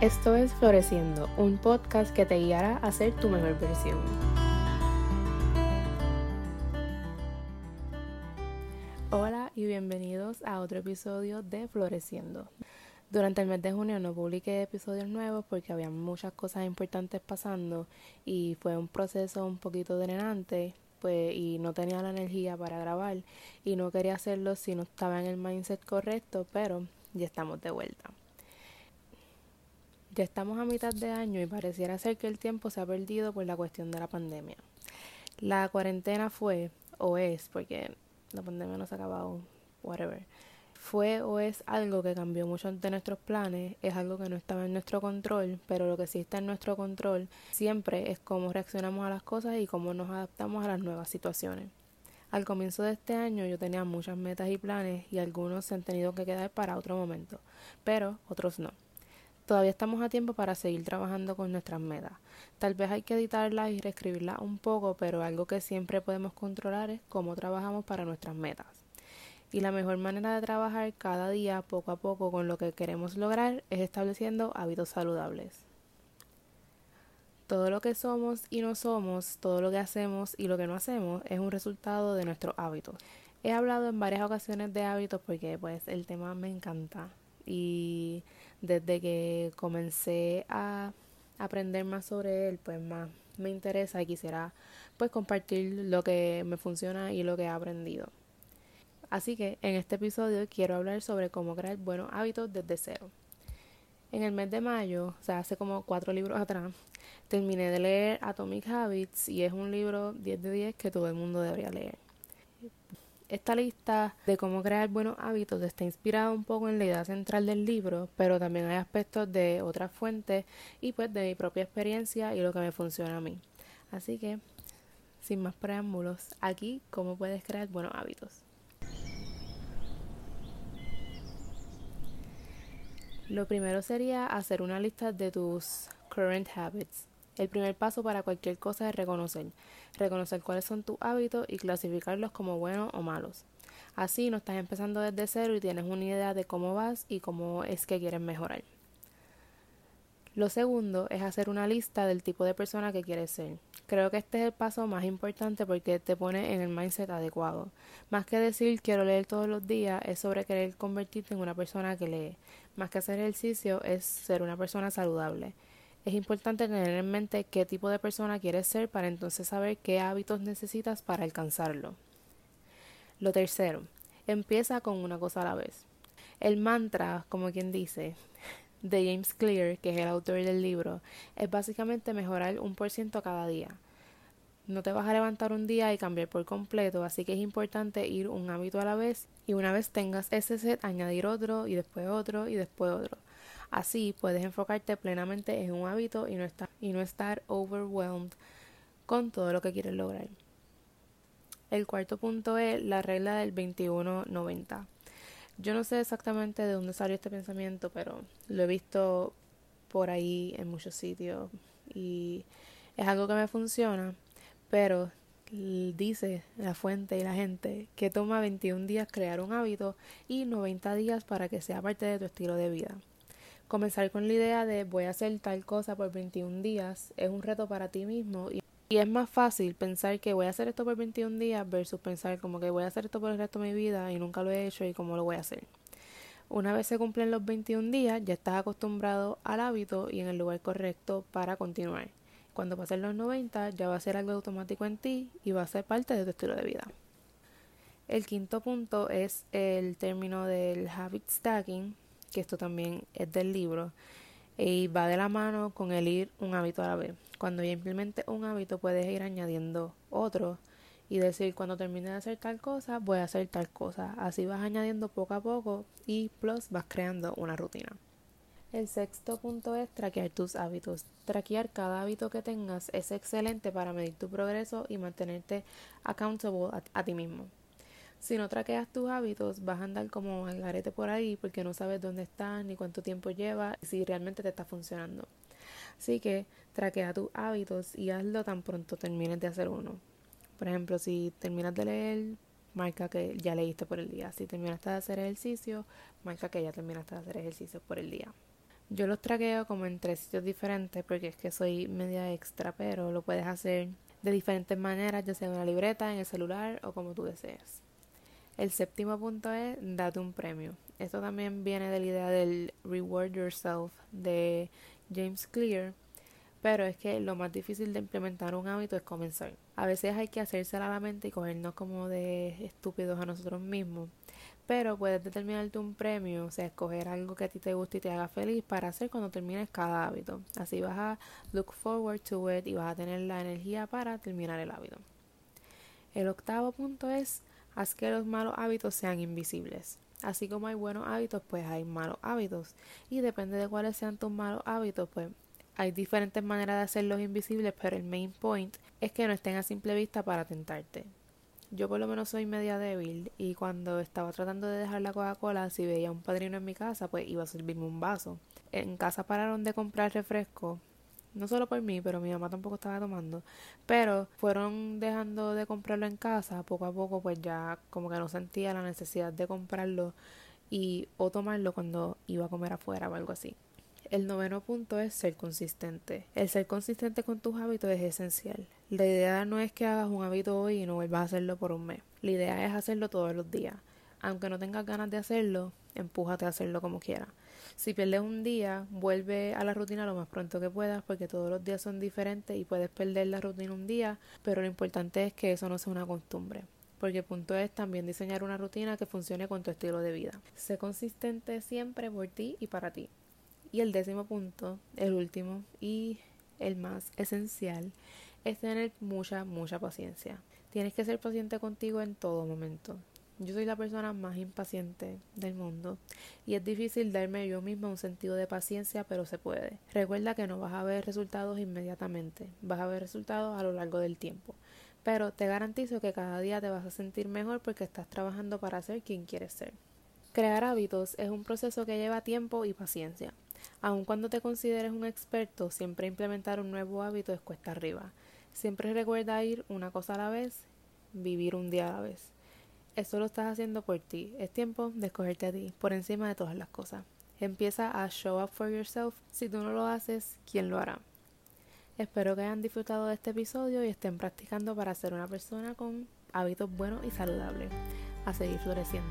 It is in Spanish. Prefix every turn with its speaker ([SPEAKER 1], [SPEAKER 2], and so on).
[SPEAKER 1] Esto es Floreciendo, un podcast que te guiará a ser tu mejor versión. Hola y bienvenidos a otro episodio de Floreciendo. Durante el mes de junio no publiqué episodios nuevos porque había muchas cosas importantes pasando y fue un proceso un poquito drenante pues y no tenía la energía para grabar y no quería hacerlo si no estaba en el mindset correcto, pero ya estamos de vuelta. Ya estamos a mitad de año y pareciera ser que el tiempo se ha perdido por la cuestión de la pandemia. La cuarentena fue, o es, porque la pandemia no se ha acabado, whatever, fue o es algo que cambió mucho de nuestros planes, es algo que no estaba en nuestro control, pero lo que sí está en nuestro control siempre es cómo reaccionamos a las cosas y cómo nos adaptamos a las nuevas situaciones. Al comienzo de este año yo tenía muchas metas y planes y algunos se han tenido que quedar para otro momento, pero otros no. Todavía estamos a tiempo para seguir trabajando con nuestras metas. Tal vez hay que editarlas y reescribirlas un poco, pero algo que siempre podemos controlar es cómo trabajamos para nuestras metas. Y la mejor manera de trabajar cada día, poco a poco, con lo que queremos lograr es estableciendo hábitos saludables. Todo lo que somos y no somos, todo lo que hacemos y lo que no hacemos es un resultado de nuestros hábitos. He hablado en varias ocasiones de hábitos porque pues el tema me encanta y desde que comencé a aprender más sobre él, pues más me interesa y quisiera pues compartir lo que me funciona y lo que he aprendido. Así que en este episodio quiero hablar sobre cómo crear buenos hábitos desde cero. En el mes de mayo, o sea, hace como cuatro libros atrás, terminé de leer Atomic Habits y es un libro 10 de 10 que todo el mundo debería leer. Esta lista de cómo crear buenos hábitos está inspirada un poco en la idea central del libro, pero también hay aspectos de otras fuentes y pues de mi propia experiencia y lo que me funciona a mí. Así que, sin más preámbulos, aquí cómo puedes crear buenos hábitos. Lo primero sería hacer una lista de tus current habits. El primer paso para cualquier cosa es reconocer. Reconocer cuáles son tus hábitos y clasificarlos como buenos o malos. Así no estás empezando desde cero y tienes una idea de cómo vas y cómo es que quieres mejorar. Lo segundo es hacer una lista del tipo de persona que quieres ser. Creo que este es el paso más importante porque te pone en el mindset adecuado. Más que decir quiero leer todos los días, es sobre querer convertirte en una persona que lee. Más que hacer ejercicio, es ser una persona saludable. Es importante tener en mente qué tipo de persona quieres ser para entonces saber qué hábitos necesitas para alcanzarlo. Lo tercero, empieza con una cosa a la vez. El mantra, como quien dice, de James Clear, que es el autor del libro, es básicamente mejorar un por ciento cada día. No te vas a levantar un día y cambiar por completo, así que es importante ir un hábito a la vez y una vez tengas ese set, añadir otro y después otro y después otro. Así puedes enfocarte plenamente en un hábito y no estar, overwhelmed con todo lo que quieres lograr. El cuarto punto es la regla del 21-90. Yo no sé exactamente de dónde salió este pensamiento, pero lo he visto por ahí en muchos sitios y es algo que me funciona, pero dice la fuente y la gente que toma 21 días crear un hábito y 90 días para que sea parte de tu estilo de vida. Comenzar con la idea de voy a hacer tal cosa por 21 días es un reto para ti mismo y, es más fácil pensar que voy a hacer esto por 21 días versus pensar como que voy a hacer esto por el resto de mi vida y nunca lo he hecho y cómo lo voy a hacer. Una vez se cumplen los 21 días ya estás acostumbrado al hábito y en el lugar correcto para continuar. Cuando pasen los 90 ya va a ser algo automático en ti y va a ser parte de tu estilo de vida. El quinto punto es el término del habit stacking, que esto también es del libro, y va de la mano con el ir un hábito a la vez. Cuando ya implementes un hábito puedes ir añadiendo otro y decir cuando termine de hacer tal cosa voy a hacer tal cosa. Así vas añadiendo poco a poco y plus vas creando una rutina. El sexto punto es traquear tus hábitos. Traquear cada hábito que tengas es excelente para medir tu progreso y mantenerte accountable a, a ti mismo. Si no traqueas tus hábitos, vas a andar como al garete por ahí porque no sabes dónde estás ni cuánto tiempo lleva y si realmente te está funcionando. Así que traquea tus hábitos y hazlo tan pronto termines de hacer uno. Por ejemplo, si terminas de leer, marca que ya leíste por el día. Si terminaste de hacer ejercicio, marca que ya terminaste de hacer ejercicio por el día. Yo los traqueo como en tres sitios diferentes porque es que soy media extra, pero lo puedes hacer de diferentes maneras, ya sea en una libreta, en el celular o como tú deseas. El séptimo punto es date un premio. Esto también viene de la idea del reward yourself de James Clear, pero es que lo más difícil de implementar un hábito es comenzar. A veces hay que hacerse a la mente y cogernos como de estúpidos a nosotros mismos pero puedes determinarte un premio, o sea, escoger algo que a ti te guste y te haga feliz para hacer cuando termines cada hábito. Así vas a look forward to it y vas a tener la energía para terminar el hábito. El octavo punto es haz que los malos hábitos sean invisibles. Así como hay buenos hábitos, pues hay malos hábitos. Y depende de cuáles sean tus malos hábitos, pues hay diferentes maneras de hacerlos invisibles, pero el main point es que no estén a simple vista para tentarte. Yo por lo menos soy media débil y cuando estaba tratando de dejar la Coca-Cola, si veía un padrino en mi casa, pues iba a servirme un vaso. En casa pararon de comprar refresco, no solo por mí, pero mi mamá tampoco estaba tomando, pero fueron dejando de comprarlo en casa, poco a poco pues ya como que no sentía la necesidad de comprarlo y o tomarlo cuando iba a comer afuera o algo así. El noveno punto es ser consistente. El ser consistente con tus hábitos es esencial. La idea no es que hagas un hábito hoy y no vuelvas a hacerlo por un mes. La idea es hacerlo todos los días. Aunque no tengas ganas de hacerlo, empújate a hacerlo como quieras. Si pierdes un día, vuelve a la rutina lo más pronto que puedas porque todos los días son diferentes y puedes perder la rutina un día, pero lo importante es que eso no sea una costumbre porque el punto es también diseñar una rutina que funcione con tu estilo de vida. Sé consistente siempre por ti y para ti. Y el décimo punto, el último y el más esencial, es tener mucha, mucha paciencia. Tienes que ser paciente contigo en todo momento. Yo soy la persona más impaciente del mundo y es difícil darme yo misma un sentido de paciencia, pero se puede. Recuerda que no vas a ver resultados inmediatamente, vas a ver resultados a lo largo del tiempo. Pero te garantizo que cada día te vas a sentir mejor porque estás trabajando para ser quien quieres ser. Crear hábitos es un proceso que lleva tiempo y paciencia. Aun cuando te consideres un experto, siempre implementar un nuevo hábito es cuesta arriba. Siempre recuerda ir una cosa a la vez, vivir un día a la vez. Esto lo estás haciendo por ti. Es tiempo de escogerte a ti por encima de todas las cosas. Empieza a show up for yourself. Si tú no lo haces, ¿quién lo hará? Espero que hayan disfrutado de este episodio y estén practicando para ser una persona con hábitos buenos y saludables. A seguir floreciendo.